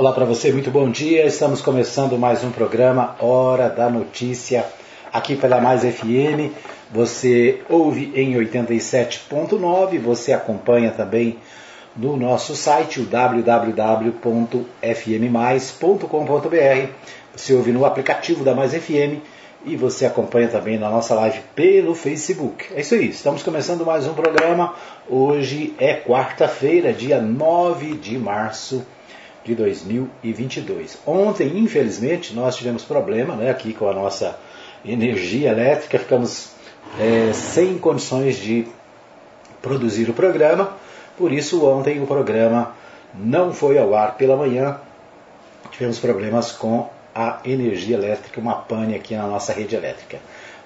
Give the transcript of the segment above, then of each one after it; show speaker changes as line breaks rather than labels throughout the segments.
Olá para você, muito bom dia. Estamos começando mais um programa Hora da Notícia aqui pela Mais FM. Você ouve em 87.9, você acompanha também no nosso site, o www.fmmais.com.br. Você ouve no aplicativo da Mais FM e você acompanha também na nossa live pelo Facebook. É isso aí, estamos começando mais um programa. Hoje é quarta-feira, dia 9 de março de 2022. Ontem, infelizmente, nós tivemos problema né, aqui com a nossa energia elétrica, ficamos é, sem condições de produzir o programa, por isso ontem o programa não foi ao ar pela manhã. Tivemos problemas com a energia elétrica, uma pane aqui na nossa rede elétrica.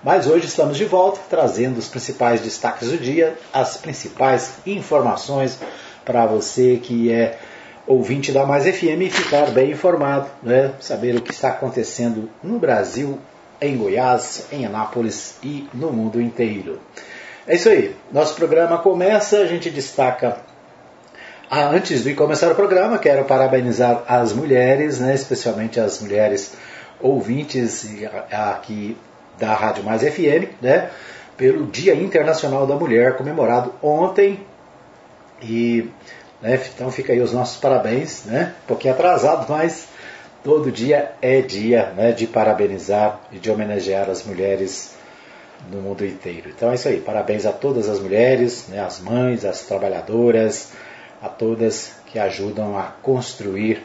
Mas hoje estamos de volta trazendo os principais destaques do dia, as principais informações para você que é ouvinte da Mais FM ficar bem informado, né? saber o que está acontecendo no Brasil, em Goiás, em Anápolis e no mundo inteiro. É isso aí. Nosso programa começa, a gente destaca. Ah, antes de começar o programa, quero parabenizar as mulheres, né, especialmente as mulheres ouvintes aqui da Rádio Mais FM, né, pelo Dia Internacional da Mulher, comemorado ontem. E né? Então fica aí os nossos parabéns, né? um pouquinho atrasado, mas todo dia é dia né, de parabenizar e de homenagear as mulheres no mundo inteiro. Então é isso aí, parabéns a todas as mulheres, né, as mães, as trabalhadoras, a todas que ajudam a construir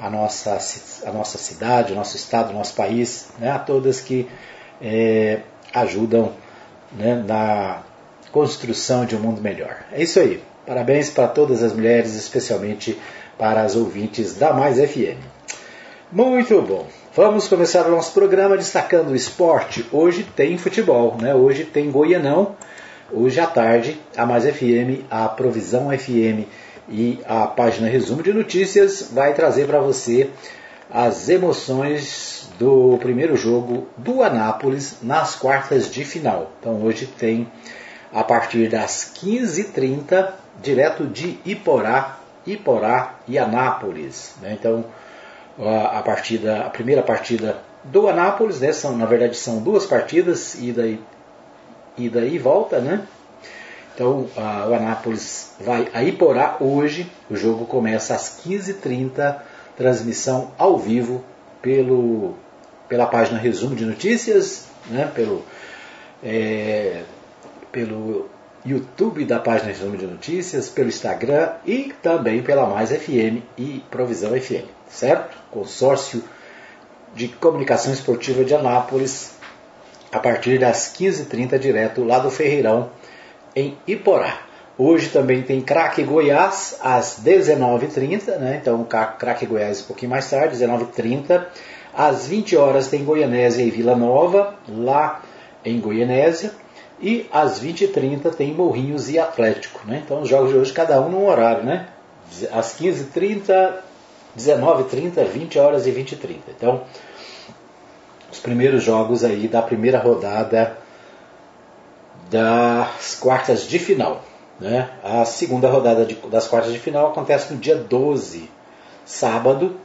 a nossa, a nossa cidade, o nosso estado, o nosso país, né, a todas que é, ajudam né, na construção de um mundo melhor. É isso aí. Parabéns para todas as mulheres, especialmente para as ouvintes da Mais FM. Muito bom. Vamos começar o nosso programa destacando o esporte. Hoje tem futebol, né? Hoje tem Goianão. Hoje à tarde, a Mais FM, a Provisão FM e a página Resumo de Notícias vai trazer para você as emoções do primeiro jogo do Anápolis nas quartas de final. Então hoje tem a partir das 15h30 direto de Iporá, Iporá e Anápolis. Né? Então, a, partida, a primeira partida do Anápolis, né? são, na verdade são duas partidas, ida e, ida e volta, né? Então, a, o Anápolis vai a Iporá hoje, o jogo começa às 15h30, transmissão ao vivo pelo, pela página Resumo de Notícias, né? pelo, é, pelo YouTube da página Resumo de Notícias, pelo Instagram e também pela Mais FM e Provisão FM, certo? Consórcio de Comunicação Esportiva de Anápolis, a partir das 15h30, direto lá do Ferreirão, em Iporá. Hoje também tem Craque Goiás às 19h30, né? então Craque Goiás um pouquinho mais tarde, 19h30. Às 20 horas tem Goianésia e Vila Nova, lá em Goianésia. E às 20h30 tem Morrinhos e Atlético. Né? Então os jogos de hoje, cada um num horário. Né? Às 15h30, 19h30, 20 horas e 20h30. Então, os primeiros jogos aí da primeira rodada das quartas de final. Né? A segunda rodada de, das quartas de final acontece no dia 12, sábado.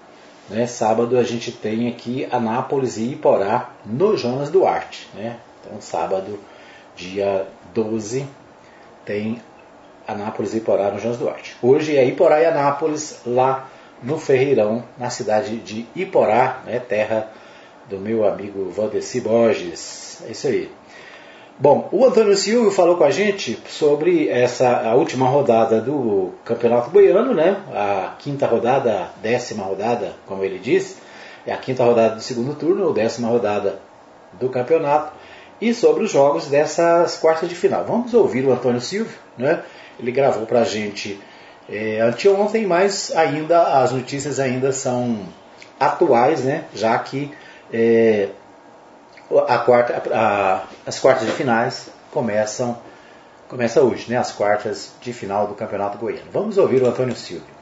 Né? Sábado a gente tem aqui Anápolis e Iporá no Jonas Duarte. Né? Então, sábado dia 12, tem Anápolis e Iporá no Jones Duarte. Hoje é Iporá e Anápolis, lá no Ferreirão, na cidade de Iporá, né, terra do meu amigo Valdeci Borges. É isso aí. Bom, o Antônio Silvio falou com a gente sobre essa a última rodada do Campeonato Goiano, né? A quinta rodada, décima rodada, como ele diz, é a quinta rodada do segundo turno, ou décima rodada do campeonato e sobre os jogos dessas quartas de final. Vamos ouvir o Antônio Silvio, né? ele gravou para a gente é, anteontem, mas ainda as notícias ainda são atuais, né? já que é, a quarta, a, as quartas de finais começam começa hoje, né? as quartas de final do Campeonato Goiano. Vamos ouvir o Antônio Silvio.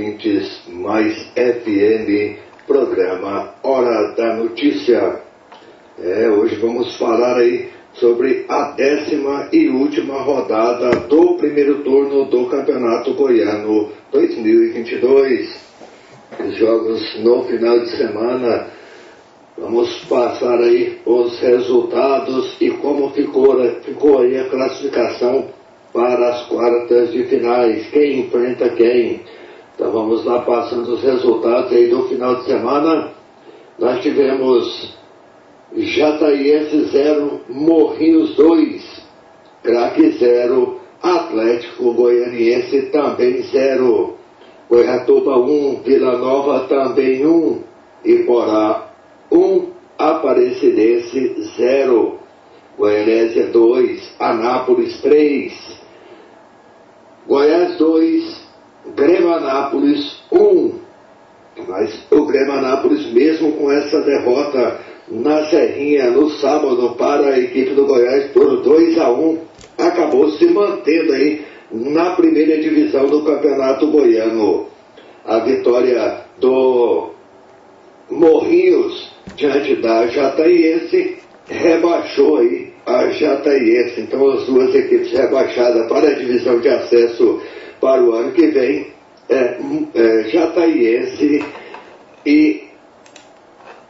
Ouvintes mais FM programa Hora da Notícia. É, hoje vamos falar aí sobre a décima e última rodada do primeiro turno do Campeonato Goiano 2022. Os jogos no final de semana. Vamos passar aí os resultados e como ficou, ficou aí a classificação para as quartas de finais. Quem enfrenta quem? Então vamos lá passando os resultados aí do final de semana. Nós tivemos Jataiense 0, Morrinhos 2, Craque 0, Atlético Goianiense também 0, Goiatuba 1, Vila Nova também 1, Iporá 1, Aparecidense 0, Goianésia 2, Anápolis 3, Goiás 2, Grêmio Anápolis 1. Mas o Grêmio Anápolis, mesmo com essa derrota na Serrinha no sábado para a equipe do Goiás por 2 a 1 acabou se mantendo aí na primeira divisão do Campeonato Goiano. A vitória do Morrinhos diante da Jataiense rebaixou aí a Jataiense. Então as duas equipes rebaixadas para a divisão de acesso para o ano que vem é, é Jataiense e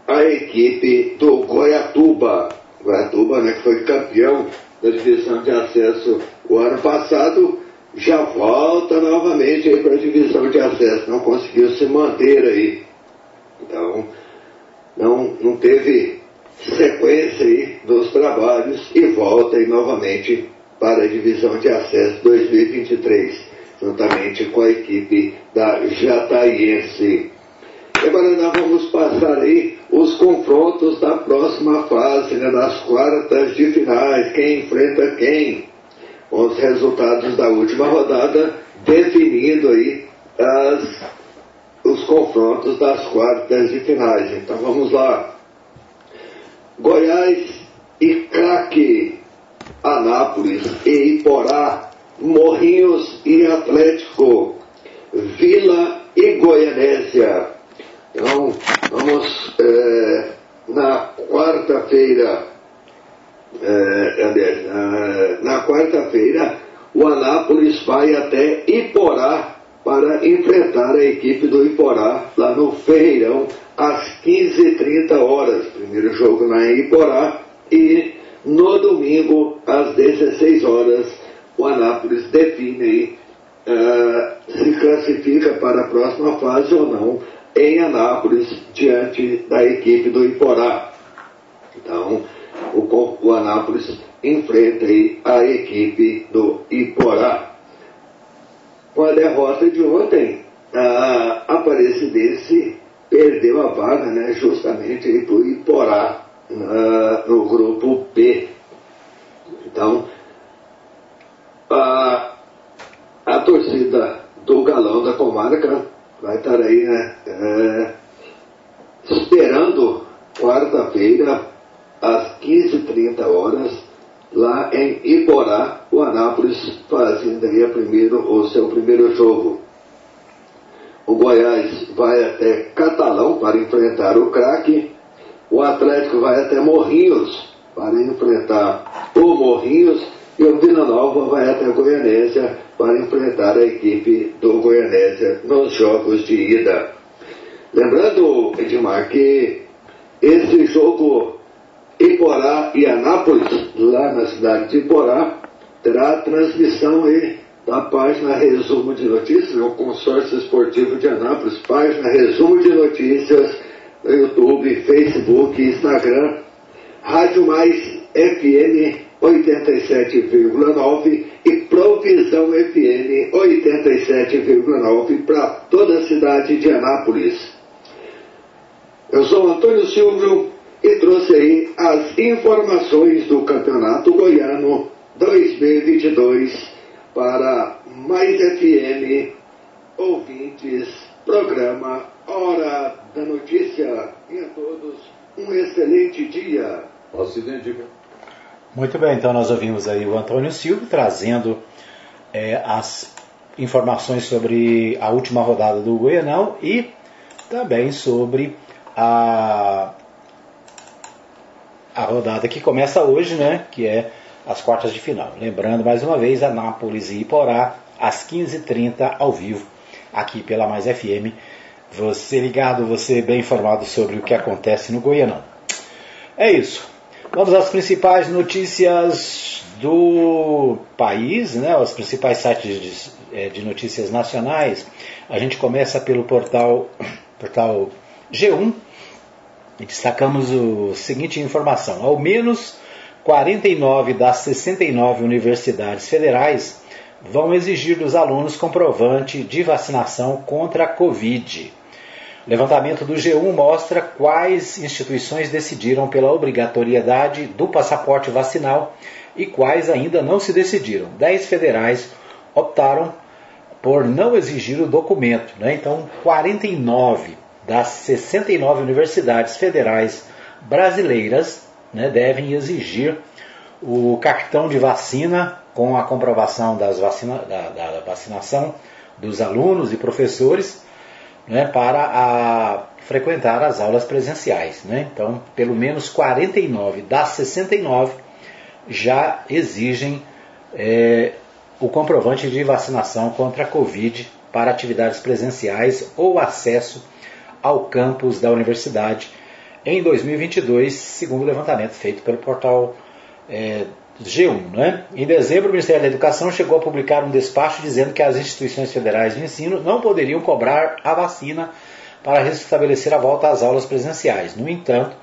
a equipe do Goiatuba. Goiatuba, né, que foi campeão da divisão de acesso o ano passado, já volta novamente para a divisão de acesso. Não conseguiu se manter aí. Então, não, não teve sequência aí dos trabalhos e volta aí novamente para a divisão de acesso 2023, juntamente com a equipe da Jataiense. Agora nós vamos passar aí os confrontos da próxima fase, né, das quartas de finais, quem enfrenta quem, com os resultados da última rodada, definindo aí as, os confrontos das quartas de finais. Então vamos lá. Goiás e Craque, Anápolis e Iporá, Morrinhos e Atlético, Vila e Goianésia. Então, vamos é, na quarta-feira, é, na, na quarta-feira, o Anápolis vai até Iporá para enfrentar a equipe do Iporá lá no Ferreirão às 15h30 horas. Primeiro jogo em Iporá e no domingo às 16 horas o Anápolis define uh, se classifica para a próxima fase ou não em Anápolis, diante da equipe do Iporá. Então, o, o Anápolis enfrenta aí a equipe do Iporá. Com a derrota de ontem, a Aparecidense perdeu a vaga né, justamente para o Iporá na, no grupo B. Então, a, a torcida do Galão da Comarca vai estar aí, né? É, esperando quarta-feira, às 15h30 horas, lá em Iporá, o Anápolis fazendo aí primeiro, o seu primeiro jogo. O Goiás vai até Catalão para enfrentar o craque. O Atlético vai até Morrinhos para enfrentar o Morrinhos. E o Vila Nova vai até Goianésia para enfrentar a equipe do Goianésia nos jogos de ida. Lembrando, Edmar, que esse jogo Iporá e Anápolis, lá na cidade de Iporá, terá transmissão aí da página Resumo de Notícias, o Consórcio Esportivo de Anápolis, página Resumo de Notícias no YouTube, Facebook, Instagram, Rádio Mais FM 87,9 e Provisão FM 87,9 para toda a cidade de Anápolis. Eu sou Antônio Silvio e trouxe aí as informações do Campeonato Goiano 2022 para Mais FM ouvintes, programa Hora da Notícia. E a todos um excelente dia.
Acidente, muito bem, então nós ouvimos aí o Antônio Silva trazendo é, as informações sobre a última rodada do Goianão e também sobre a, a rodada que começa hoje, né? Que é as quartas de final. Lembrando mais uma vez, Anápolis e Iporá, às 15h30, ao vivo, aqui pela Mais FM. Você ligado, você bem informado sobre o que acontece no Goianão. É isso. Vamos às principais notícias do país, né, os principais sites de, é, de, notícias nacionais. A gente começa pelo portal, portal G1 e destacamos a seguinte informação: ao menos 49 das 69 universidades federais vão exigir dos alunos comprovante de vacinação contra a Covid. O levantamento do G1 mostra quais instituições decidiram pela obrigatoriedade do passaporte vacinal e quais ainda não se decidiram. Dez federais optaram por não exigir o documento. Né? Então, 49 das 69 universidades federais brasileiras né, devem exigir o cartão de vacina com a comprovação das vacina, da, da vacinação dos alunos e professores né, para a, frequentar as aulas presenciais. Né? Então, pelo menos 49 das 69 já exigem é, o comprovante de vacinação contra a Covid para atividades presenciais ou acesso ao campus da universidade em 2022, segundo o levantamento feito pelo portal é, G1. Né? Em dezembro, o Ministério da Educação chegou a publicar um despacho dizendo que as instituições federais de ensino não poderiam cobrar a vacina para restabelecer a volta às aulas presenciais. No entanto,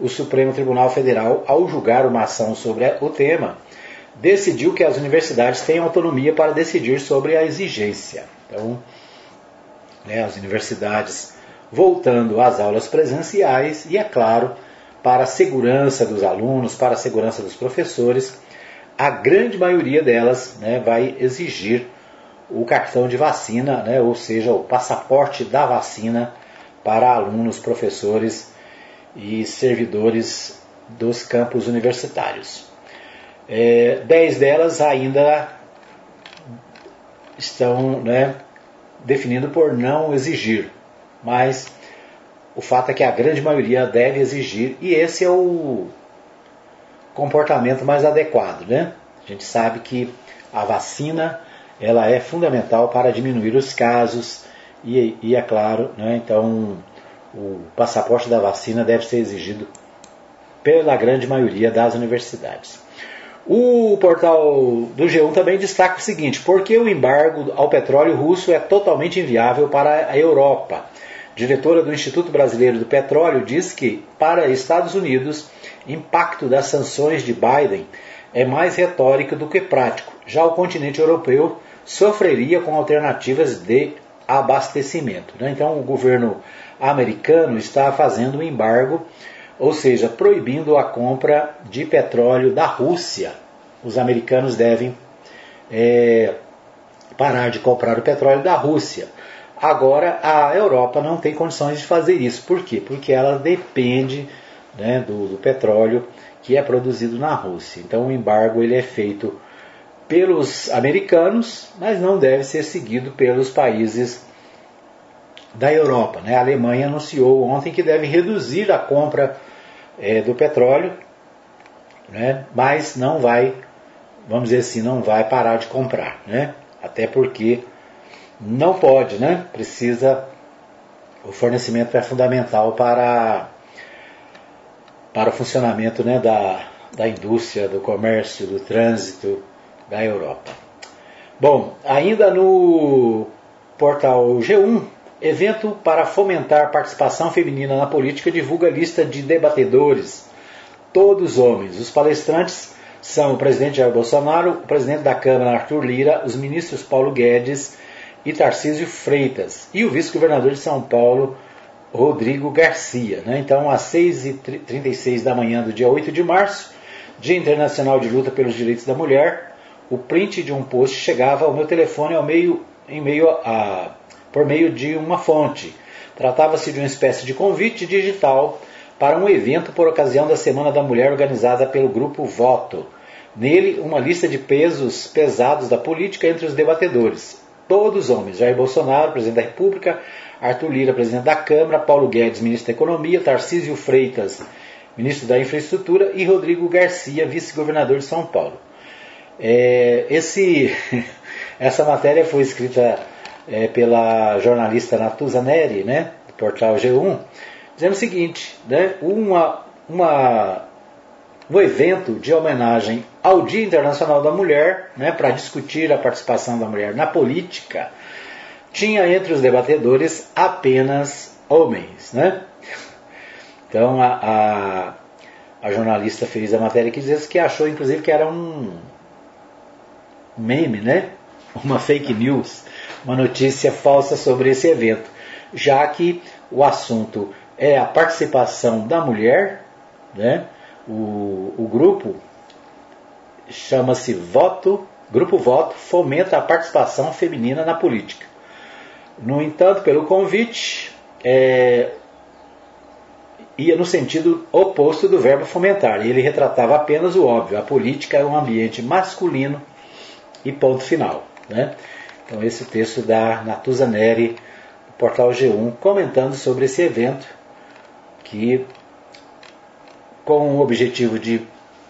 o Supremo Tribunal Federal, ao julgar uma ação sobre o tema, decidiu que as universidades têm autonomia para decidir sobre a exigência. Então, né, as universidades voltando às aulas presenciais e, é claro, para a segurança dos alunos, para a segurança dos professores, a grande maioria delas né, vai exigir o cartão de vacina, né, ou seja, o passaporte da vacina para alunos, professores e servidores dos campos universitários. É, dez delas ainda estão né, definindo por não exigir, mas o fato é que a grande maioria deve exigir, e esse é o comportamento mais adequado. Né? A gente sabe que a vacina ela é fundamental para diminuir os casos, e, e é claro, né, então o passaporte da vacina deve ser exigido pela grande maioria das universidades. O portal do G1 também destaca o seguinte: porque o embargo ao petróleo russo é totalmente inviável para a Europa diretora do Instituto Brasileiro do Petróleo, diz que, para Estados Unidos, impacto das sanções de Biden é mais retórico do que prático. Já o continente europeu sofreria com alternativas de abastecimento. Né? Então, o governo americano está fazendo um embargo, ou seja, proibindo a compra de petróleo da Rússia. Os americanos devem é, parar de comprar o petróleo da Rússia. Agora, a Europa não tem condições de fazer isso. Por quê? Porque ela depende né, do, do, petróleo que é produzido na Rússia. Então, o embargo ele é feito pelos americanos, mas não deve ser seguido pelos países da Europa. Né? A Alemanha anunciou ontem que deve reduzir a compra é, do petróleo, né? mas não vai, vamos dizer assim, não vai parar de comprar. Né? Até porque não pode, né? Precisa. O fornecimento é fundamental para, para o funcionamento né, da, da indústria, do comércio, do trânsito da Europa. Bom, ainda no portal G1, evento para fomentar participação feminina na política divulga lista de debatedores, todos homens. Os palestrantes são o presidente Jair Bolsonaro, o presidente da Câmara Arthur Lira, os ministros Paulo Guedes e Tarcísio Freitas, e o vice-governador de São Paulo, Rodrigo Garcia. Né? Então, às 6h36 da manhã do dia 8 de março, Dia Internacional de Luta pelos Direitos da Mulher, o print de um post chegava ao meu telefone ao meio, em meio a, por meio de uma fonte. Tratava-se de uma espécie de convite digital para um evento por ocasião da Semana da Mulher organizada pelo grupo Voto. Nele, uma lista de pesos pesados da política entre os debatedores. Todos homens. Jair Bolsonaro, presidente da República, Arthur Lira, presidente da Câmara, Paulo Guedes, ministro da Economia, Tarcísio Freitas, ministro da Infraestrutura e Rodrigo Garcia, vice-governador de São Paulo. É, esse, essa matéria foi escrita é, pela jornalista Natuza Neri, né, do portal G1, dizendo o seguinte, né, uma, uma, um evento de homenagem ao Dia Internacional da Mulher, né, para discutir a participação da mulher na política, tinha entre os debatedores apenas homens. Né? Então a, a, a jornalista fez a matéria que dizia que achou inclusive que era um meme, né? uma fake news, uma notícia falsa sobre esse evento, já que o assunto é a participação da mulher, né? O, o grupo chama-se Voto, Grupo Voto fomenta a participação feminina na política. No entanto, pelo convite, é, ia no sentido oposto do verbo fomentar. Ele retratava apenas o óbvio. A política é um ambiente masculino e ponto final. Né? Então, esse texto da Natuza Neri, do portal G1, comentando sobre esse evento que, com o objetivo de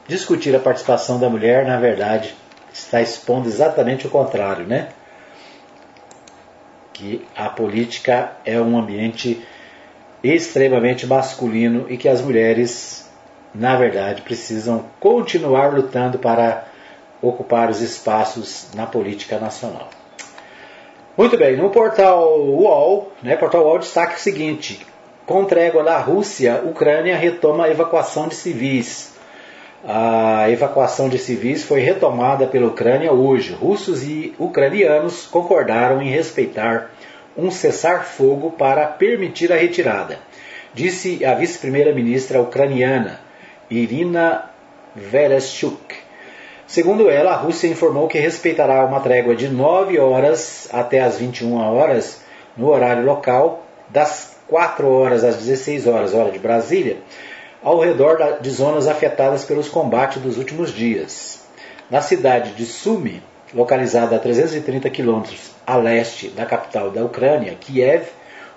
discutir a participação da mulher, na verdade, está expondo exatamente o contrário, né? que a política é um ambiente extremamente masculino e que as mulheres, na verdade, precisam continuar lutando para ocupar os espaços na política nacional. Muito bem, no portal UOL, né, portal UOL destaca o seguinte: com trégua da Rússia, Ucrânia retoma a evacuação de civis. A evacuação de civis foi retomada pela Ucrânia hoje. Russos e ucranianos concordaram em respeitar um cessar-fogo para permitir a retirada, disse a vice-primeira-ministra ucraniana Irina Vereshchuk. Segundo ela, a Rússia informou que respeitará uma trégua de 9 horas até as 21 horas no horário local, das 4 horas às 16 horas, hora de Brasília, ao redor de zonas afetadas pelos combates dos últimos dias. Na cidade de Sumy, localizada a 330 quilômetros a leste da capital da Ucrânia, Kiev,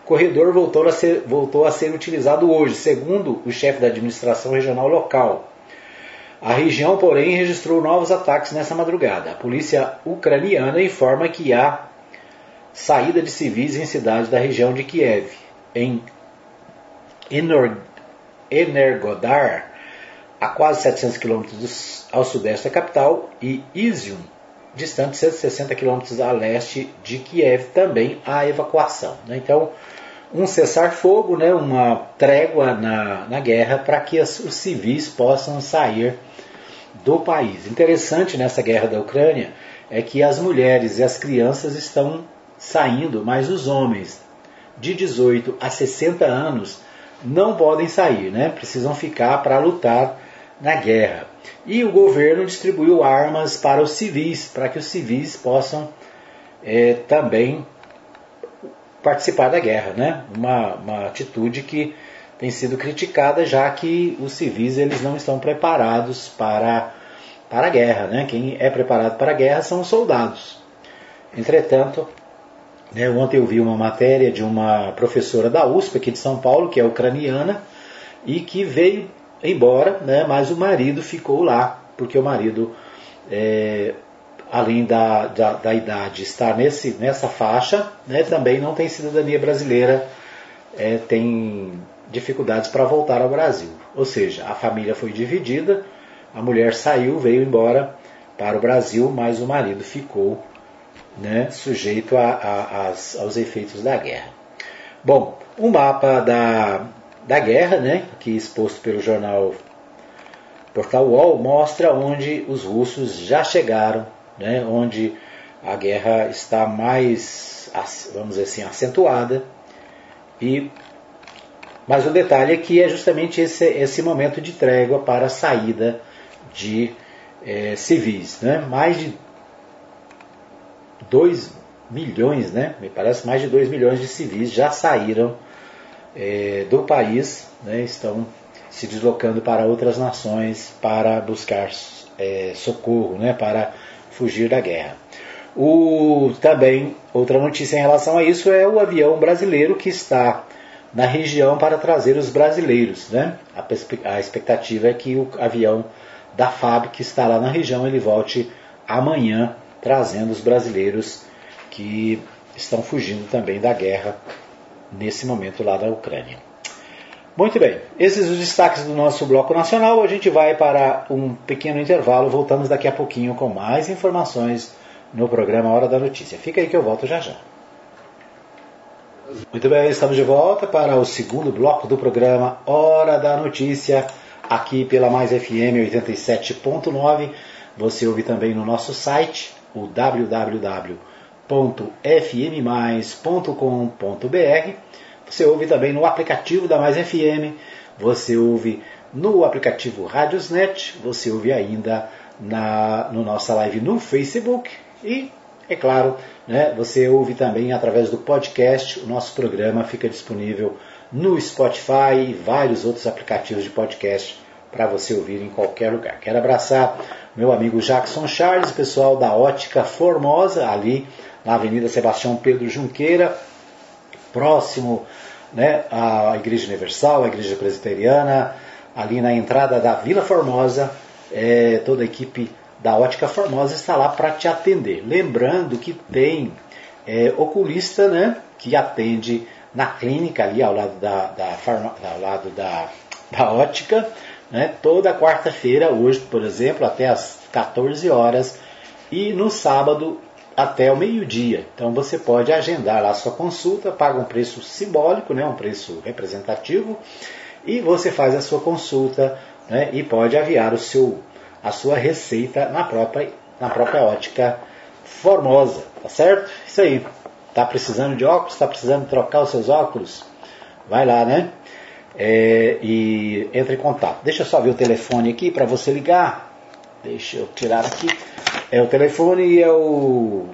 o corredor voltou a, ser, voltou a ser utilizado hoje, segundo o chefe da administração regional local. A região, porém, registrou novos ataques nessa madrugada. A polícia ucraniana informa que há saída de civis em cidades da região de Kiev. Em Energodar, a quase 700 quilômetros ao sudeste da capital, e Izium, distante 160 quilômetros a leste de Kiev, também a evacuação. Né? Então, um cessar-fogo, né, uma trégua na, na guerra para que os civis possam sair do país. Interessante nessa guerra da Ucrânia é que as mulheres e as crianças estão saindo, mas os homens de 18 a 60 anos não podem sair, né? precisam ficar para lutar na guerra. E o governo distribuiu armas para os civis, para que os civis possam é, também participar da guerra. Né? Uma, uma atitude que tem sido criticada, já que os civis eles não estão preparados para, para a guerra. Né? Quem é preparado para a guerra são os soldados. Entretanto, né, ontem eu vi uma matéria de uma professora da USP aqui de São Paulo, que é ucraniana, e que veio embora, né, mas o marido ficou lá, porque o marido, é, além da, da, da, idade estar nesse, nessa faixa, né, também não tem cidadania brasileira, é, tem dificuldades para voltar ao Brasil. Ou seja, a família foi dividida, a mulher saiu, veio embora para o Brasil, mas o marido ficou né, sujeito a, a, as, aos efeitos da guerra. Bom, o um mapa da, da guerra, né, aqui exposto pelo jornal Portal UOL, mostra onde os russos já chegaram, né, onde a guerra está mais, vamos dizer assim, acentuada. E, mas o detalhe é que é justamente esse, esse momento de trégua para a saída de é, civis. Né? Mais de 2 milhões, né? Me parece mais de 2 milhões de civis já saíram é, do país, né? Estão se deslocando para outras nações para buscar é, socorro, né? Para fugir da guerra. O, também, outra notícia em relação a isso é o avião brasileiro que está na região para trazer os brasileiros. Né? A, a expectativa é que o avião da FAB que está lá na região ele volte amanhã trazendo os brasileiros que estão fugindo também da guerra nesse momento lá da Ucrânia. Muito bem, esses os destaques do nosso bloco nacional. A gente vai para um pequeno intervalo. Voltamos daqui a pouquinho com mais informações no programa Hora da Notícia. Fica aí que eu volto já já. Muito bem, estamos de volta para o segundo bloco do programa Hora da Notícia, aqui pela Mais FM 87.9. Você ouve também no nosso site, o www.fmmais.com.br você ouve também no aplicativo da Mais FM, você ouve no aplicativo Radiosnet, você ouve ainda na no nossa live no Facebook e, é claro, né, você ouve também através do podcast. O nosso programa fica disponível no Spotify e vários outros aplicativos de podcast para você ouvir em qualquer lugar. Quero abraçar meu amigo Jackson Charles, pessoal da Ótica Formosa, ali na Avenida Sebastião Pedro Junqueira, próximo né, à Igreja Universal, à Igreja Presbiteriana, ali na entrada da Vila Formosa, é, toda a equipe da Ótica Formosa está lá para te atender. Lembrando que tem é, oculista né, que atende na clínica ali ao lado da, da, farma, ao lado da, da ótica, né, toda quarta-feira, hoje, por exemplo, até às 14 horas, e no sábado até o meio-dia. Então você pode agendar lá a sua consulta, paga um preço simbólico, né, um preço representativo, e você faz a sua consulta né, e pode aviar o seu, a sua receita na própria, na própria ótica formosa, tá certo? Isso aí. Tá precisando de óculos? Está precisando trocar os seus óculos? Vai lá, né? É, e entre em contato. Deixa eu só ver o telefone aqui para você ligar. Deixa eu tirar aqui. É, o telefone é o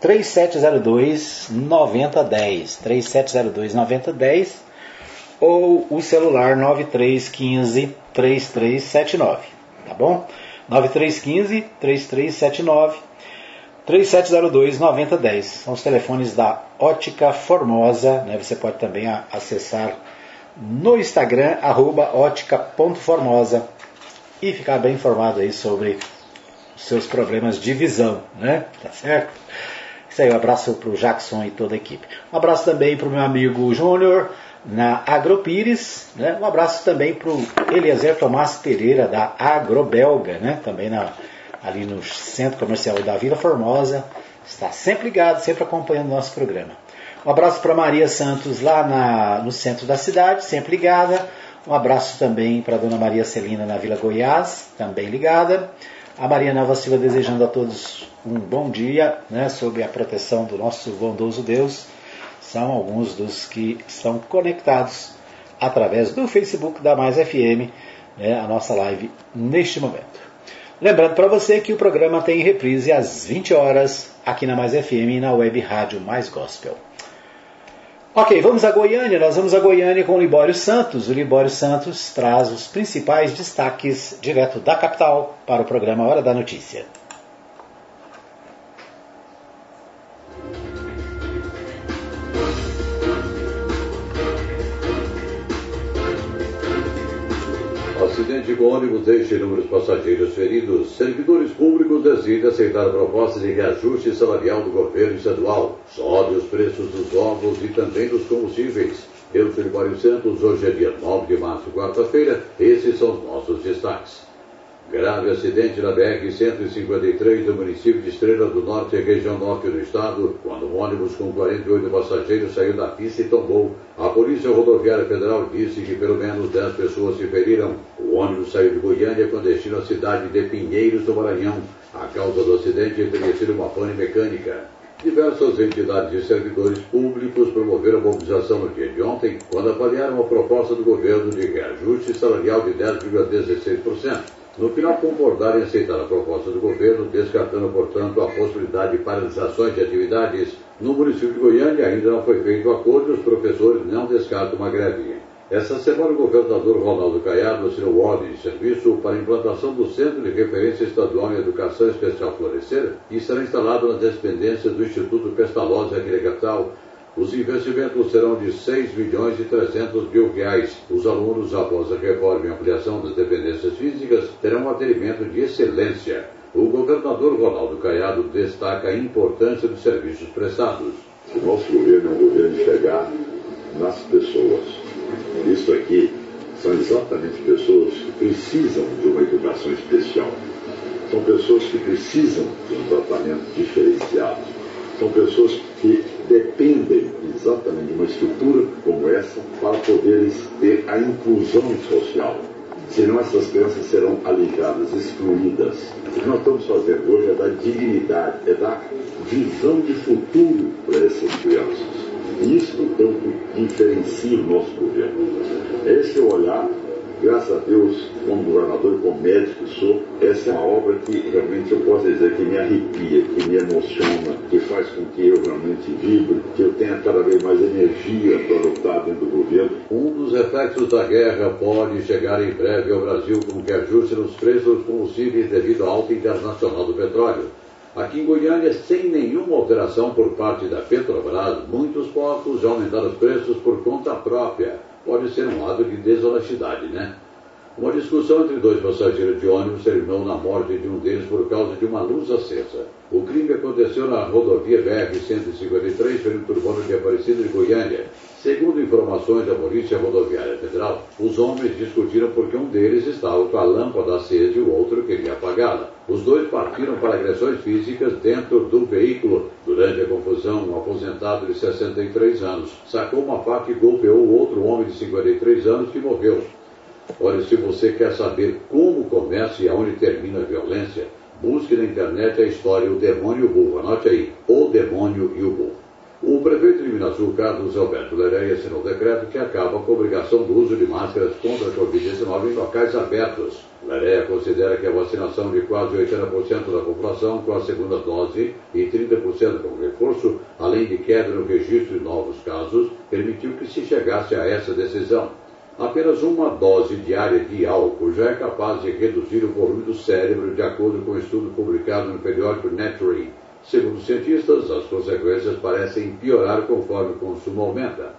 3702 9010. 3702 9010 ou o celular 9315 3379. Tá bom? 9315 3379 3702 9010. São os telefones da Ótica Formosa. Né? Você pode também acessar no Instagram, arroba ótica.formosa e ficar bem informado aí sobre seus problemas de visão, né? Tá certo? Isso aí, um abraço para o Jackson e toda a equipe. Um abraço também para o meu amigo Júnior na Agropires, né? Um abraço também para o Eliezer Tomás Pereira da Agrobelga, né? Também na, ali no Centro Comercial da Vila Formosa. Está sempre ligado, sempre acompanhando o nosso programa. Um abraço para Maria Santos lá na, no centro da cidade, sempre ligada. Um abraço também para Dona Maria Celina na Vila Goiás, também ligada. A Maria Nova Silva desejando a todos um bom dia, né, sob a proteção do nosso bondoso Deus. São alguns dos que estão conectados através do Facebook da Mais FM, né, a nossa live neste momento. Lembrando para você que o programa tem reprise às 20 horas aqui na Mais FM e na web rádio Mais Gospel. Ok, vamos a Goiânia. Nós vamos a Goiânia com o Libório Santos. O Libório Santos traz os principais destaques direto da capital para o programa Hora da Notícia.
Acidente com ônibus deixa inúmeros passageiros feridos. Servidores públicos decidem aceitar proposta de reajuste salarial do governo estadual. Sobe os preços dos ovos e também dos combustíveis. Eu sou Santos, hoje é dia 9 de março, quarta-feira. Esses são os nossos destaques. Grave acidente na BR-153 do município de Estrela do Norte, região norte do estado, quando um ônibus com 48 passageiros saiu da pista e tombou. A Polícia Rodoviária Federal disse que pelo menos 10 pessoas se feriram. O ônibus saiu de Goiânia com destino à cidade de Pinheiros do Maranhão. A causa do acidente teria sido uma pane mecânica. Diversas entidades e servidores públicos promoveram mobilização no dia de ontem, quando avaliaram a proposta do governo de reajuste salarial de 10,16% no final concordaram em aceitar a proposta do governo, descartando, portanto, a possibilidade de paralisações de atividades. No município de Goiânia ainda não foi feito acordo e os professores não descartam uma greve. Essa semana, o governador Ronaldo Caiado assinou ordem de serviço para a implantação do Centro de Referência Estadual em Educação Especial Florescer, que será instalado nas dependências do Instituto Pestalozzi aqui capital, os investimentos serão de 6 milhões e 300 mil reais. Os alunos, após a reforma e ampliação das dependências físicas, terão um atendimento de excelência. O governador Ronaldo Caiado destaca a importância dos serviços prestados.
O nosso governo é um governo de chegar nas pessoas. Isso aqui são exatamente pessoas que precisam de uma educação especial. São pessoas que precisam de um tratamento diferenciado. São pessoas que dependem exatamente de uma estrutura como essa para poderem ter a inclusão social. Senão essas crianças serão alijadas, excluídas. O que nós estamos fazendo hoje é dar dignidade, é dar visão de futuro para essas crianças. Isso é o que diferencia o nosso governo. Esse é o olhar graças a Deus, como governador e como médico sou, essa é uma obra que realmente eu posso dizer que me arrepia, que me emociona, que faz com que eu realmente vibre, que eu tenha cada vez mais energia para lutar dentro do governo.
Um dos reflexos da guerra pode chegar em breve ao Brasil com que ajuste nos preços dos combustíveis devido à alta internacional do petróleo. Aqui em Goiânia, sem nenhuma alteração por parte da Petrobras, muitos postos já aumentaram os preços por conta própria pode ser um ato de desonestidade, né? Uma discussão entre dois passageiros de ônibus terminou na morte de um deles por causa de uma luz acesa. O crime aconteceu na rodovia BR-153, perto urbano de Aparecida de Goiânia. Segundo informações da Polícia Rodoviária Federal, os homens discutiram porque um deles estava com a lâmpada acesa e o outro queria apagá-la. Os dois partiram para agressões físicas dentro do veículo. Durante a confusão, um aposentado de 63 anos sacou uma faca e golpeou outro homem de 53 anos que morreu. Olha, se você quer saber como começa e aonde termina a violência, busque na internet a história O Demônio e o Burro. Anote aí, O Demônio e o Burro. O prefeito de Minas Sul, Carlos Alberto Lereia, assinou decreto que acaba com a obrigação do uso de máscaras contra a Covid-19 em locais abertos. Lereia considera que a vacinação de quase 80% da população com a segunda dose e 30% com reforço, além de queda no registro de novos casos, permitiu que se chegasse a essa decisão. Apenas uma dose diária de álcool já é capaz de reduzir o volume do cérebro, de acordo com um estudo publicado no periódico Nature. Segundo cientistas, as consequências parecem piorar conforme o consumo aumenta.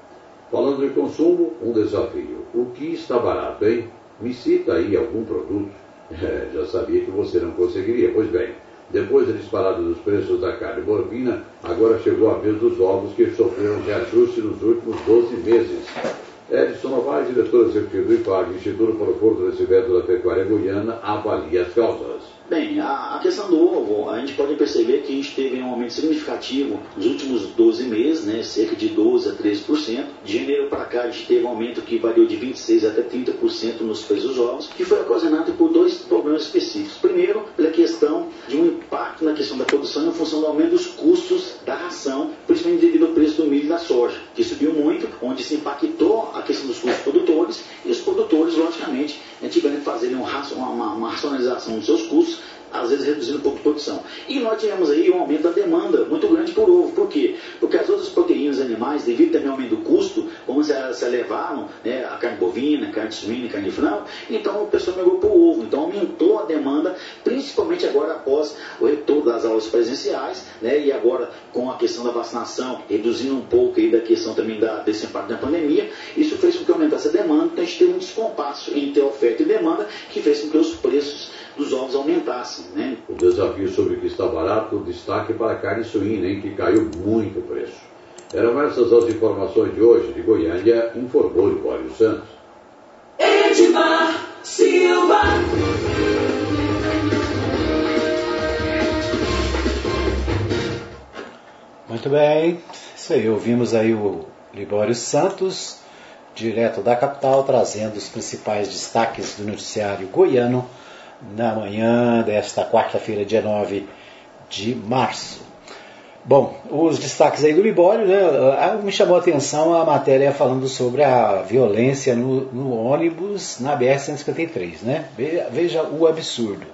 Falando de consumo, um desafio. O que está barato, hein? Me cita aí algum produto. É, já sabia que você não conseguiria. Pois bem, depois da disparada dos preços da carne bovina, agora chegou a vez dos ovos que sofreram reajuste nos últimos 12 meses. Edson Novaes, diretor executivo do IPAG, Instituto para o Fortalecimento da Pecuária Goiana, avalia as causas.
Bem, a, a, questão do ovo, a gente pode perceber que a gente teve um aumento significativo nos últimos 12 meses, né, cerca de 12% a 13%. De janeiro para cá, a gente teve um aumento que variou de 26% até 30% nos preços dos ovos, que foi ocasionado por dois problemas específicos. Primeiro, pela questão de um impacto na questão da produção em função do aumento dos custos da ração, principalmente devido ao preço do milho e da soja, que subiu muito, onde se impactou a questão dos custos produtores, e os produtores, logicamente, tiveram que fazer uma, uma, uma racionalização dos seus custos às vezes reduzindo um pouco de produção. E nós tivemos aí um aumento da demanda muito grande por ovo. Por quê? Porque as outras proteínas animais, devido também ao aumento do custo, como se, se elevaram, né, a carne bovina, a carne suína, a carne de frango, então o pessoal migrou para o ovo. Então aumentou a demanda, principalmente agora após o retorno das aulas presenciais, né, e agora com a questão da vacinação, reduzindo um pouco aí da questão também da, desse impacto da pandemia, isso fez com que aumentasse a demanda, então a gente teve um descompasso entre oferta e demanda, que fez com que os preços dos ovos aumentassem. Né?
O desafio sobre o que está barato, destaque para a carne suína, hein, que caiu muito o preço. Eram essas as informações de hoje. De Goiânia, informou Libório Santos.
Edmar Silva.
Muito bem, isso aí, ouvimos aí o Libório Santos, direto da capital, trazendo os principais destaques do noticiário goiano na manhã desta quarta-feira, dia 9 de março. Bom, os destaques aí do Libório, né? Ah, me chamou a atenção a matéria falando sobre a violência no, no ônibus na BR-153, né? Veja o absurdo.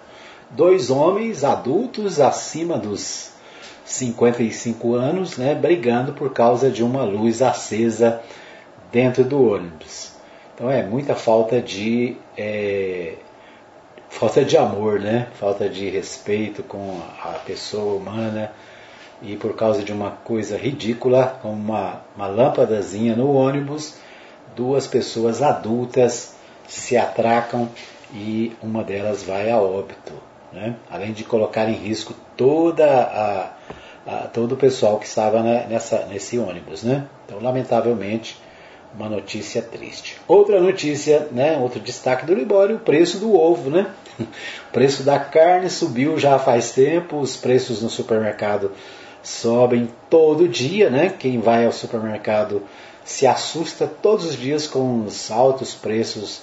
Dois homens adultos acima dos 55 anos, né, brigando por causa de uma luz acesa dentro do ônibus. Então é muita falta de é, falta de amor, né? Falta de respeito com a pessoa humana e por causa de uma coisa ridícula, como uma, uma lâmpadazinha no ônibus, duas pessoas adultas se atracam e uma delas vai a óbito, né? além de colocar em risco toda a, a todo o pessoal que estava nessa, nesse ônibus. Né? Então, lamentavelmente, uma notícia triste. Outra notícia, né, outro destaque do Libório, o preço do ovo. Né? O preço da carne subiu já faz tempo, os preços no supermercado sobem todo dia. Né? Quem vai ao supermercado se assusta todos os dias com os altos preços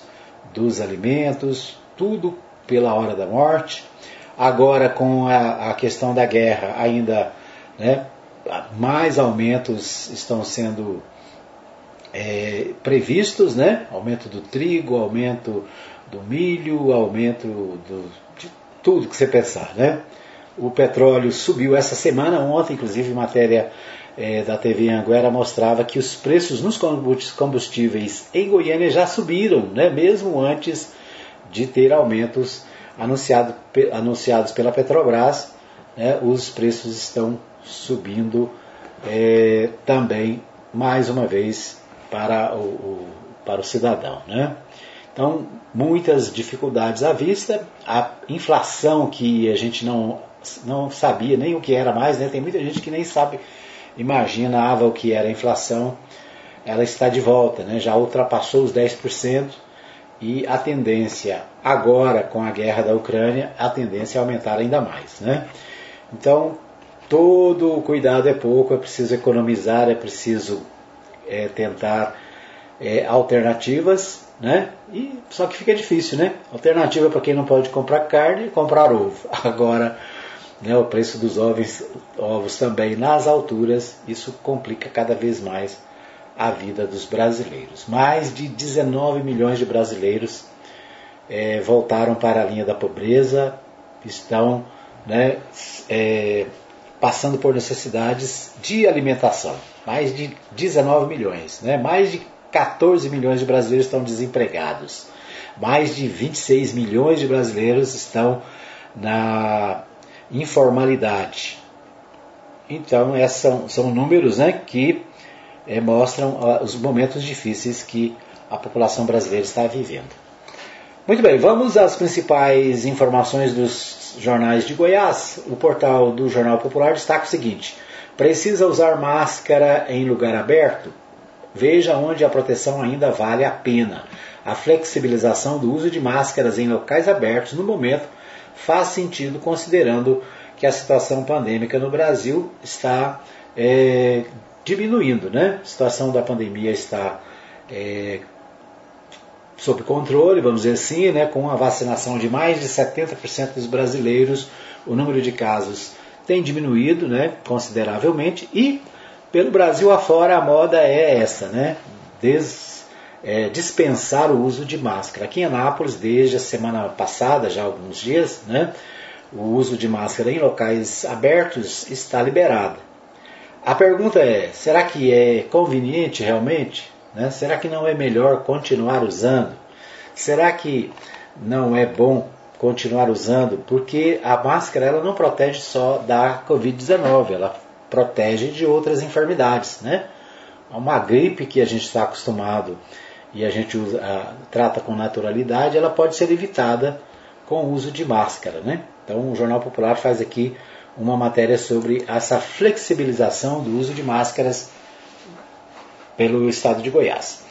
dos alimentos, tudo pela hora da morte. Agora, com a, a questão da guerra, ainda né, mais aumentos estão sendo é, previstos, né? aumento do trigo, aumento do milho, aumento do, de tudo que você pensar. Né? O petróleo subiu essa semana, ontem, inclusive, matéria é, da TV Anguera mostrava que os preços nos combustíveis em Goiânia já subiram, né, mesmo antes de ter aumentos anunciado, anunciados pela Petrobras, né, os preços estão subindo é, também, mais uma vez, para o, o, para o cidadão. Né? Então, muitas dificuldades à vista, a inflação que a gente não, não sabia nem o que era mais, né? tem muita gente que nem sabe imaginava o que era a inflação, ela está de volta, né? já ultrapassou os 10% e a tendência agora com a guerra da Ucrânia, a tendência é aumentar ainda mais. Né? Então, todo cuidado é pouco, é preciso economizar, é preciso é, tentar é, alternativas, né? E, só que fica difícil, né? Alternativa para quem não pode comprar carne, comprar ovo. Agora, né, o preço dos ovos, ovos também nas alturas, isso complica cada vez mais a vida dos brasileiros. Mais de 19 milhões de brasileiros é, voltaram para a linha da pobreza, estão né, é, passando por necessidades de alimentação. Mais de 19 milhões, né? mais de 14 milhões de brasileiros estão desempregados. Mais de 26 milhões de brasileiros estão na informalidade. Então, esses são, são números né, que é, mostram os momentos difíceis que a população brasileira está vivendo. Muito bem, vamos às principais informações dos jornais de Goiás. O portal do Jornal Popular destaca o seguinte: precisa usar máscara em lugar aberto? Veja onde a proteção ainda vale a pena. A flexibilização do uso de máscaras em locais abertos no momento faz sentido considerando que a situação pandêmica no Brasil está é, diminuindo, né? A situação da pandemia está é, sob controle, vamos dizer assim, né? com a vacinação de mais de 70% dos brasileiros, o número de casos tem diminuído né? consideravelmente e pelo Brasil afora a moda é essa, né? Des, é, dispensar o uso de máscara. Aqui em Anápolis, desde a semana passada, já há alguns dias, né, o uso de máscara em locais abertos está liberado. A pergunta é: será que é conveniente realmente? Né? Será que não é melhor continuar usando? Será que não é bom continuar usando? Porque a máscara ela não protege só da Covid-19, ela protege de outras enfermidades. Né? Uma gripe que a gente está acostumado e a gente usa, trata com naturalidade, ela pode ser evitada com o uso de máscara. Né? Então o Jornal Popular faz aqui uma matéria sobre essa flexibilização do uso de máscaras pelo estado de Goiás.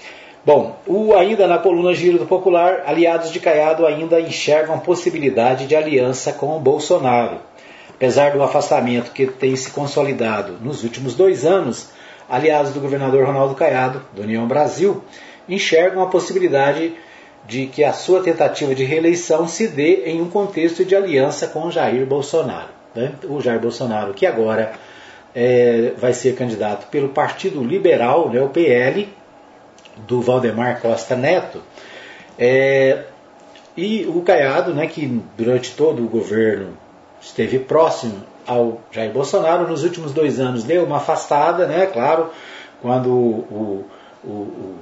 Bom, o, ainda na coluna Giro do Popular, aliados de Caiado ainda enxergam possibilidade de aliança com o Bolsonaro. Apesar do afastamento que tem se consolidado nos últimos dois anos, aliados do governador Ronaldo Caiado, do União Brasil, enxergam a possibilidade de que a sua tentativa de reeleição se dê em um contexto de aliança com Jair Bolsonaro. Né? O Jair Bolsonaro, que agora é, vai ser candidato pelo Partido Liberal, né, o PL, do Valdemar Costa Neto, é, e o Caiado, né, que durante todo o governo esteve próximo ao Jair Bolsonaro, nos últimos dois anos deu uma afastada, né, claro, quando o, o, o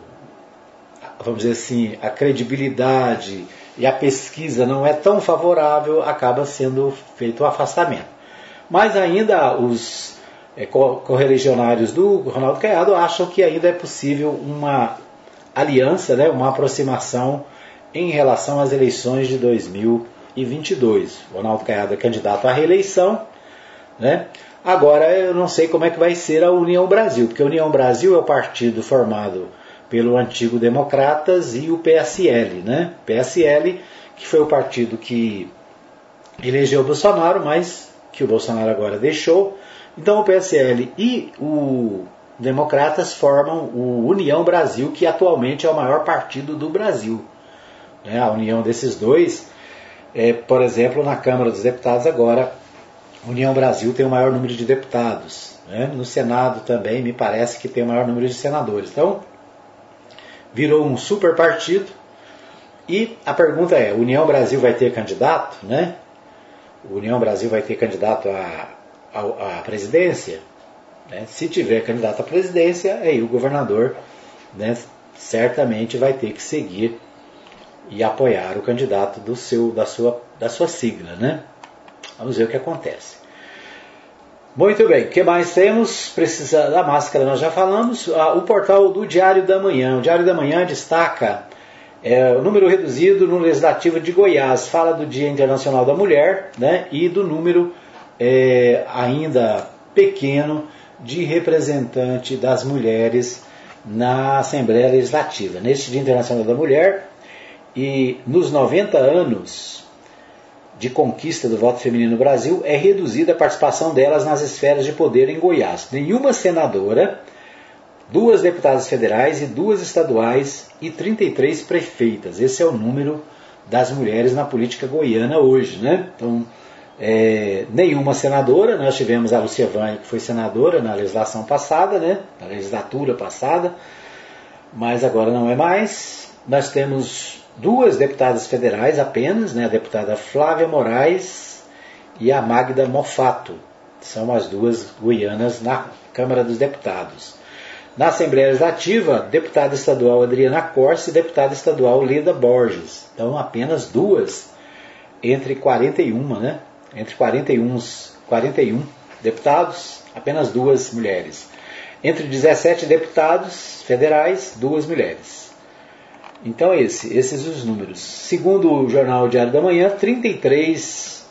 vamos dizer assim, a credibilidade e a pesquisa não é tão favorável, acaba sendo feito o afastamento. Mas ainda os é, correligionários do Ronaldo Caiado acham que ainda é possível uma aliança, né, uma aproximação em relação às eleições de 2022. O Ronaldo Caiado é candidato à reeleição, né? Agora eu não sei como é que vai ser a União Brasil, porque a União Brasil é o partido formado pelo antigo Democratas e o PSL, né? PSL, que foi o partido que elegeu o Bolsonaro, mas que o Bolsonaro agora deixou. Então o PSL e o Democratas formam o União Brasil, que atualmente é o maior partido do Brasil. Né? A união desses dois, é, por exemplo, na Câmara dos Deputados agora, União Brasil tem o maior número de deputados. Né? No Senado também me parece que tem o maior número de senadores. Então, virou um super partido. E a pergunta é: União Brasil vai ter candidato? Né? União Brasil vai ter candidato à, à, à presidência? Né? Se tiver candidato à presidência, aí o governador né, certamente vai ter que seguir e apoiar o candidato do seu, da, sua, da sua sigla. Né? Vamos ver o que acontece. Muito bem, o que mais temos? Precisa da máscara, nós já falamos. Ah, o portal do Diário da Manhã. O Diário da Manhã destaca é, o número reduzido no Legislativo de Goiás. Fala do Dia Internacional da Mulher né, e do número é, ainda pequeno de representante das mulheres na Assembleia Legislativa. Neste Dia Internacional da Mulher e nos 90 anos de conquista do voto feminino no Brasil, é reduzida a participação delas nas esferas de poder em Goiás. Nenhuma senadora, duas deputadas federais e duas estaduais e 33 prefeitas. Esse é o número das mulheres na política goiana hoje. Né? Então, é, nenhuma senadora, nós tivemos a Lucia Vânia, que foi senadora na legislação passada, né? na legislatura passada, mas agora não é mais. Nós temos duas deputadas federais apenas, né, a deputada Flávia Moraes e a Magda Mofato. São as duas guianas na Câmara dos Deputados. Na Assembleia Legislativa, deputada estadual Adriana Corse e deputada estadual Leda Borges. Então, apenas duas entre 41, né? Entre 41, 41 deputados, apenas duas mulheres. Entre 17 deputados federais, duas mulheres. Então é esse, esses os números. Segundo o jornal Diário da Manhã, 33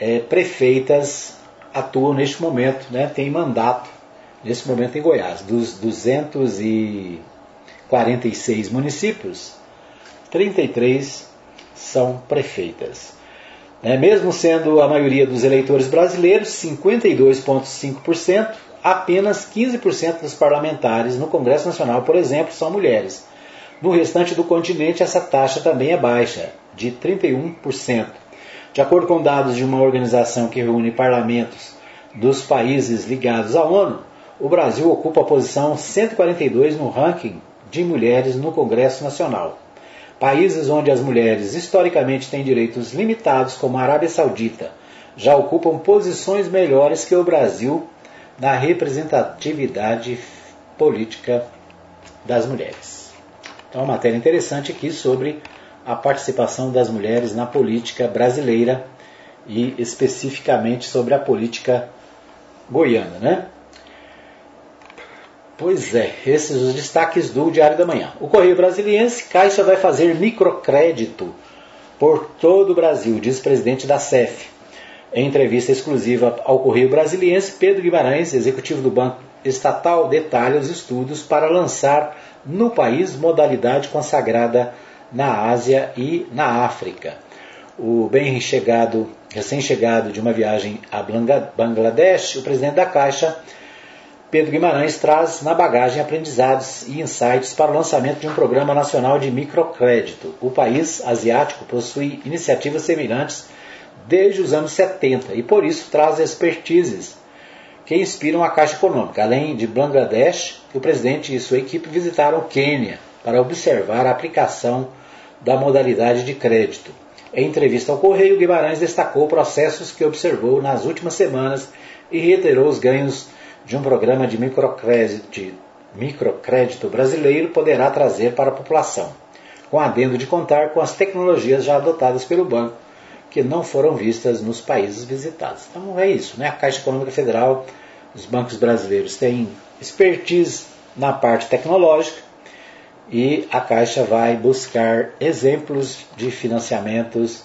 é, prefeitas atuam neste momento, né, têm mandato nesse momento em Goiás. Dos 246 municípios, 33 são prefeitas. É, mesmo sendo a maioria dos eleitores brasileiros, 52,5%, apenas 15% dos parlamentares no Congresso Nacional, por exemplo, são mulheres. No restante do continente, essa taxa também é baixa, de 31%. De acordo com dados de uma organização que reúne parlamentos dos países ligados à ONU, o Brasil ocupa a posição 142 no ranking de mulheres no Congresso Nacional. Países onde as mulheres historicamente têm direitos limitados, como a Arábia Saudita, já ocupam posições melhores que o Brasil na representatividade política das mulheres. Então, uma matéria interessante aqui sobre a participação das mulheres na política brasileira e especificamente sobre a política goiana, né? Pois é, esses os destaques do Diário da Manhã. O Correio Brasiliense, Caixa vai fazer microcrédito por todo o Brasil, diz presidente da CEF. Em entrevista exclusiva ao Correio Brasiliense, Pedro Guimarães, executivo do Banco Estatal, detalha os estudos para lançar no país modalidade consagrada na Ásia e na África. O bem chegado, recém-chegado de uma viagem a Bangladesh, o presidente da Caixa, Pedro Guimarães, traz na bagagem aprendizados e insights para o lançamento de um programa nacional de microcrédito. O país asiático possui iniciativas semelhantes desde os anos 70 e por isso traz expertises que inspiram a Caixa Econômica. Além de Bangladesh, o presidente e sua equipe visitaram o Quênia para observar a aplicação da modalidade de crédito. Em entrevista ao Correio, Guimarães destacou processos que observou nas últimas semanas e reiterou os ganhos de um programa de microcrédito, microcrédito brasileiro poderá trazer para a população, com adendo de contar com as tecnologias já adotadas pelo banco, que não foram vistas nos países visitados. Então é isso, né? A Caixa Econômica Federal, os bancos brasileiros têm expertise na parte tecnológica e a Caixa vai buscar exemplos de financiamentos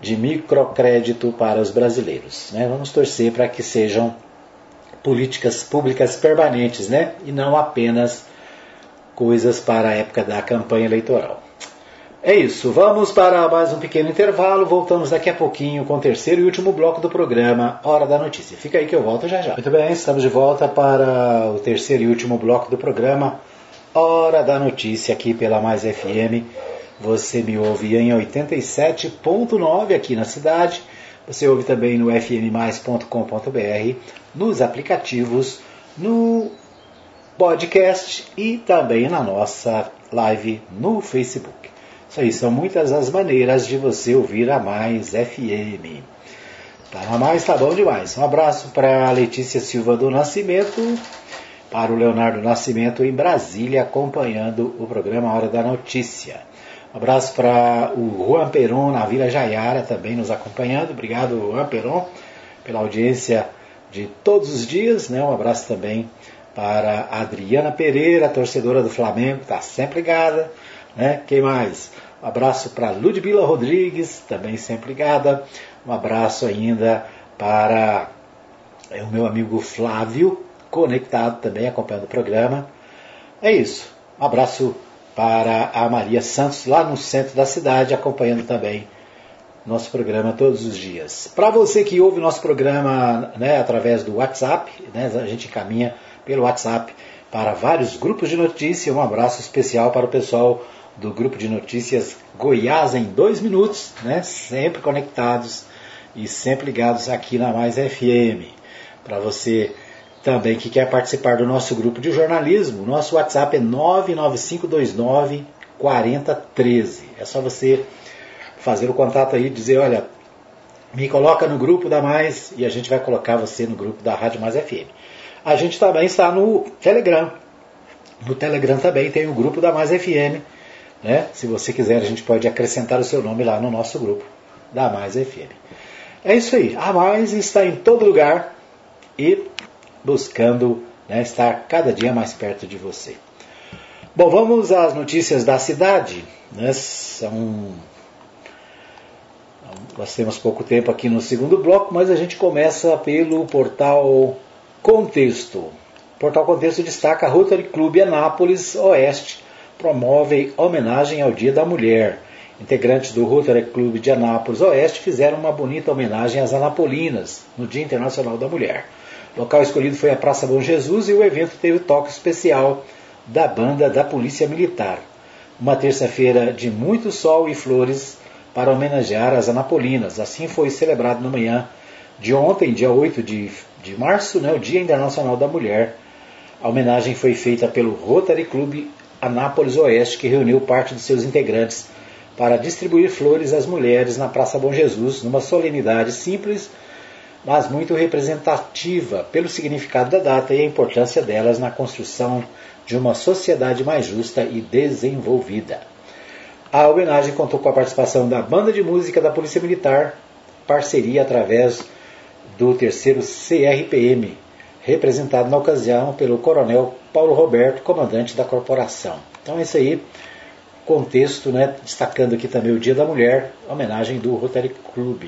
de microcrédito para os brasileiros. Né? Vamos torcer para que sejam políticas públicas permanentes né? e não apenas coisas para a época da campanha eleitoral. É isso, vamos para mais um pequeno intervalo. Voltamos daqui a pouquinho com o terceiro e último bloco do programa Hora da Notícia. Fica aí que eu volto já já. Muito bem, estamos de volta para o terceiro e último bloco do programa Hora da Notícia aqui pela Mais FM. Você me ouve em 87.9 aqui na cidade. Você ouve também no fmmais.com.br, nos aplicativos, no podcast e também na nossa live no Facebook. Isso aí, são muitas as maneiras de você ouvir a Mais FM. Tá, a Mais tá bom demais. Um abraço para Letícia Silva do Nascimento, para o Leonardo Nascimento em Brasília, acompanhando o programa Hora da Notícia. Um abraço para o Juan Peron na Vila Jaiara, também nos acompanhando. Obrigado, Juan Peron, pela audiência de todos os dias. Né? Um abraço também para a Adriana Pereira, torcedora do Flamengo, está sempre ligada. Né? Quem mais? Um abraço para Ludmila Rodrigues, também sempre ligada. Um abraço ainda para é, o meu amigo Flávio, conectado também, acompanhando o programa. É isso. Um abraço para a Maria Santos, lá no centro da cidade, acompanhando também nosso programa todos os dias. Para você que ouve nosso programa né, através do WhatsApp, né, a gente caminha pelo WhatsApp para vários grupos de notícia. Um abraço especial para o pessoal do grupo de notícias Goiás em dois minutos, né? sempre conectados e sempre ligados aqui na Mais FM. Para você também que quer participar do nosso grupo de jornalismo, nosso WhatsApp é 99529 4013. É só você fazer o contato aí, dizer, olha, me coloca no grupo da Mais e a gente vai colocar você no grupo da Rádio Mais FM. A gente também está no Telegram. No Telegram também tem o grupo da Mais FM né? Se você quiser, a gente pode acrescentar o seu nome lá no nosso grupo da Mais FM. É isso aí. A Mais está em todo lugar e buscando né, estar cada dia mais perto de você. Bom, vamos às notícias da cidade. Né? São... Nós temos pouco tempo aqui no segundo bloco, mas a gente começa pelo portal Contexto. O portal Contexto destaca Rotary Clube Anápolis Oeste promove homenagem ao Dia da Mulher. Integrantes do Rotary Clube de Anápolis Oeste fizeram uma bonita homenagem às anapolinas no Dia Internacional da Mulher. O local escolhido foi a Praça Bom Jesus e o evento teve o toque especial da banda da Polícia Militar. Uma terça-feira de muito sol e flores para homenagear as anapolinas. Assim foi celebrado na manhã de ontem, dia 8 de, de março, né, o Dia Internacional da Mulher. A homenagem foi feita pelo Rotary Clube Anápolis Oeste, que reuniu parte de seus integrantes para distribuir flores às mulheres na Praça Bom Jesus, numa solenidade simples, mas muito representativa pelo significado da data e a importância delas na construção de uma sociedade mais justa e desenvolvida. A homenagem contou com a participação da Banda de Música da Polícia Militar, parceria através do terceiro CRPM, representado na ocasião pelo Coronel Paulo Roberto, comandante da corporação. Então é isso aí, contexto, né, destacando aqui também o Dia da Mulher, homenagem do Rotary Club.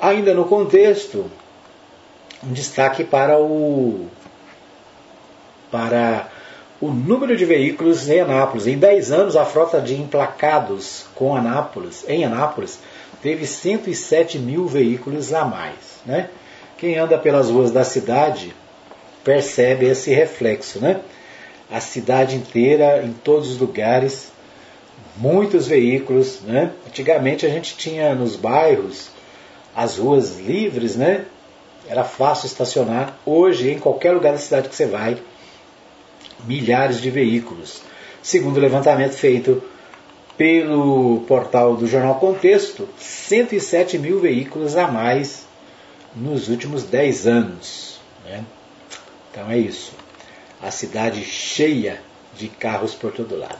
Ainda no contexto, um destaque para o para o número de veículos em Anápolis. Em 10 anos, a frota de emplacados com Anápolis, em Anápolis teve 107 mil veículos a mais. Né? Quem anda pelas ruas da cidade percebe esse reflexo, né? A cidade inteira, em todos os lugares, muitos veículos, né? Antigamente a gente tinha nos bairros as ruas livres, né? Era fácil estacionar. Hoje, em qualquer lugar da cidade que você vai, milhares de veículos. Segundo o levantamento feito pelo portal do Jornal Contexto, 107 mil veículos a mais nos últimos 10 anos. Né? Então é isso. a cidade cheia de carros por todo lado.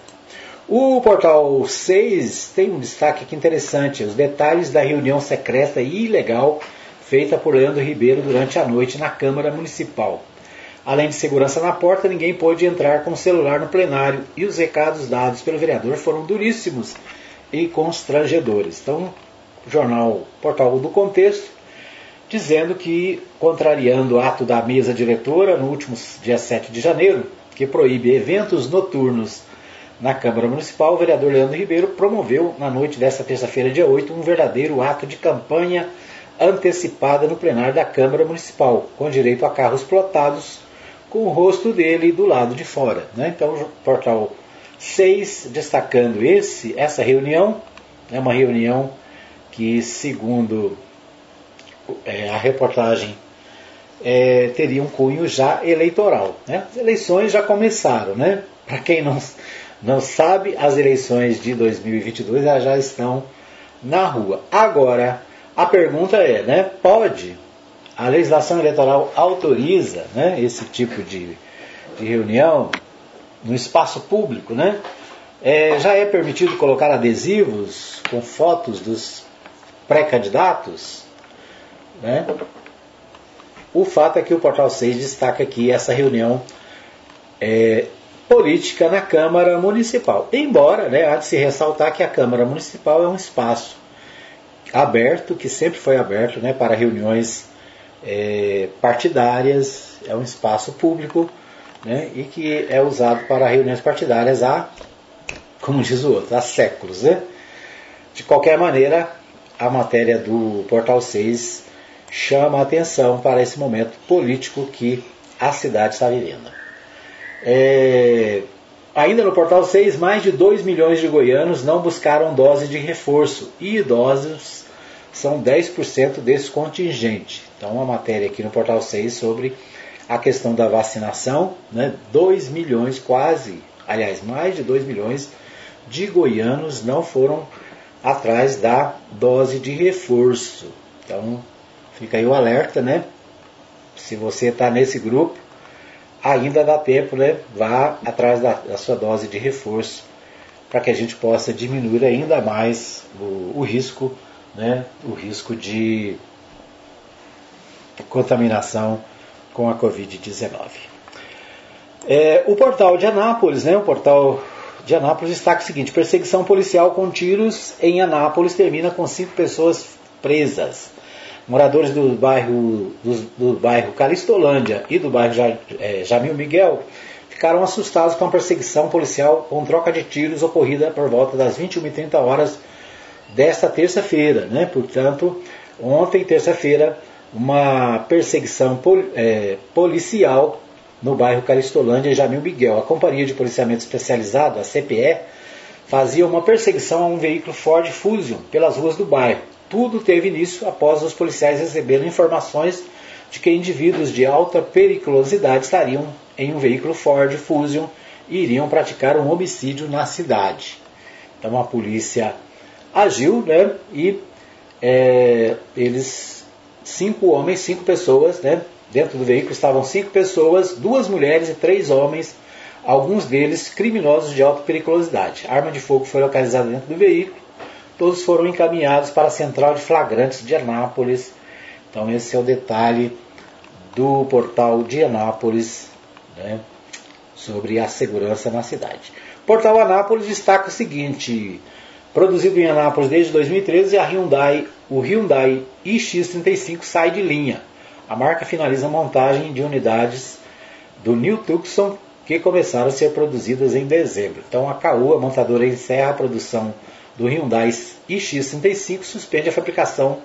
O portal 6 tem um destaque aqui interessante: os detalhes da reunião secreta e ilegal feita por Leandro Ribeiro durante a noite na Câmara Municipal. Além de segurança na porta, ninguém pôde entrar com o celular no plenário e os recados dados pelo vereador foram duríssimos e constrangedores. Então, jornal Portal do Contexto, dizendo que, contrariando o ato da mesa diretora no último dia 7 de janeiro, que proíbe eventos noturnos na Câmara Municipal, o vereador Leandro Ribeiro promoveu, na noite desta terça-feira, dia 8, um verdadeiro ato de campanha antecipada no plenário da Câmara Municipal, com direito a carros plotados com o rosto dele do lado de fora. Né? Então, o portal 6 destacando esse, essa reunião, é uma reunião que, segundo é, a reportagem, é, teria um cunho já eleitoral. Né? As eleições já começaram, né? Para quem não, não sabe, as eleições de 2022 já estão na rua. Agora, a pergunta é, né? Pode a legislação eleitoral autoriza né, esse tipo de, de reunião no espaço público, né? É, já é permitido colocar adesivos com fotos dos pré-candidatos, né? O fato é que o Portal 6 destaca aqui essa reunião é, política na Câmara Municipal. Embora, né, há de se ressaltar que a Câmara Municipal é um espaço aberto, que sempre foi aberto né, para reuniões é, partidárias, é um espaço público né, e que é usado para reuniões partidárias há, como diz o outro, há séculos. Né? De qualquer maneira, a matéria do Portal 6 chama a atenção para esse momento político que a cidade está vivendo. É, ainda no Portal 6, mais de 2 milhões de goianos não buscaram dose de reforço e idosos são 10% desse contingente. Então, uma matéria aqui no Portal 6 sobre a questão da vacinação, né? 2 milhões quase, aliás, mais de 2 milhões de goianos não foram atrás da dose de reforço. Então, fica aí o alerta, né? Se você está nesse grupo, ainda dá tempo, né? Vá atrás da, da sua dose de reforço para que a gente possa diminuir ainda mais o, o risco, né? O risco de contaminação com a Covid-19. É, o portal de Anápolis, né, o portal de Anápolis destaca o seguinte: perseguição policial com tiros em Anápolis termina com cinco pessoas presas. Moradores do bairro, do, do bairro Calistolândia e do bairro é, Jamil Miguel ficaram assustados com a perseguição policial com troca de tiros ocorrida por volta das 21h30 horas desta terça-feira. Né? Portanto, ontem, terça-feira, uma perseguição pol, é, policial no bairro Caristolândia e Jamil Miguel. A Companhia de Policiamento Especializado, a CPE, fazia uma perseguição a um veículo Ford Fusion pelas ruas do bairro. Tudo teve início após os policiais receberem informações de que indivíduos de alta periculosidade estariam em um veículo Ford Fusion e iriam praticar um homicídio na cidade. Então a polícia agiu né, e é, eles cinco homens, cinco pessoas, né? Dentro do veículo estavam cinco pessoas, duas mulheres e três homens, alguns deles criminosos de alta periculosidade. A arma de fogo foi localizada dentro do veículo. Todos foram encaminhados para a central de flagrantes de Anápolis. Então esse é o detalhe do portal de Anápolis né, sobre a segurança na cidade. Portal Anápolis destaca o seguinte: produzido em Anápolis desde 2013, a Hyundai o Hyundai iX35 sai de linha. A marca finaliza a montagem de unidades do New Tucson que começaram a ser produzidas em dezembro. Então a Caoa, a montadora, encerra a produção do Hyundai iX35 suspende a fabricação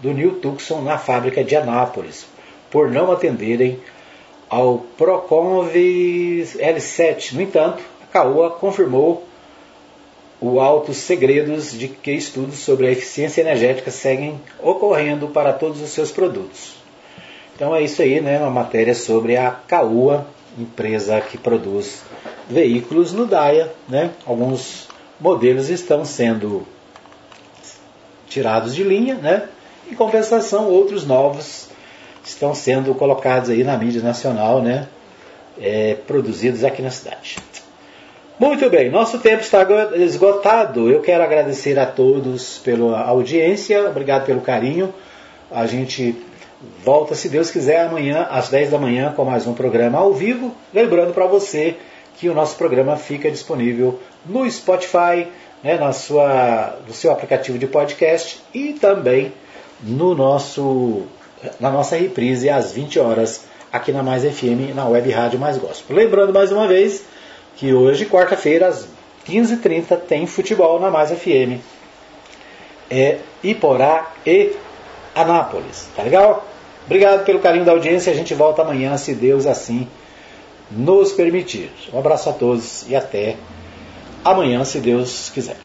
do New Tucson na fábrica de Anápolis, por não atenderem ao Proconv L7. No entanto, a Caoa confirmou o altos segredos de que estudos sobre a eficiência energética seguem ocorrendo para todos os seus produtos. Então é isso aí, né? Uma matéria sobre a Caoa, empresa que produz veículos no Daia, né? Alguns modelos estão sendo tirados de linha, né? Em compensação, outros novos estão sendo colocados aí na mídia nacional, né? é, produzidos aqui na cidade. Muito bem, nosso tempo está esgotado. Eu quero agradecer a todos pela audiência, obrigado pelo carinho. A gente volta, se Deus quiser, amanhã às 10 da manhã com mais um programa ao vivo. Lembrando para você que o nosso programa fica disponível no Spotify, né, na sua, no seu aplicativo de podcast e também no nosso, na nossa reprise às 20 horas aqui na Mais FM, na Web Rádio Mais Gospel. Lembrando mais uma vez que hoje, quarta-feira, às 15h30, tem futebol na Mais FM. É Iporá e Anápolis. Tá legal? Obrigado pelo carinho da audiência. A gente volta amanhã, se Deus assim nos permitir. Um abraço a todos e até amanhã, se Deus quiser.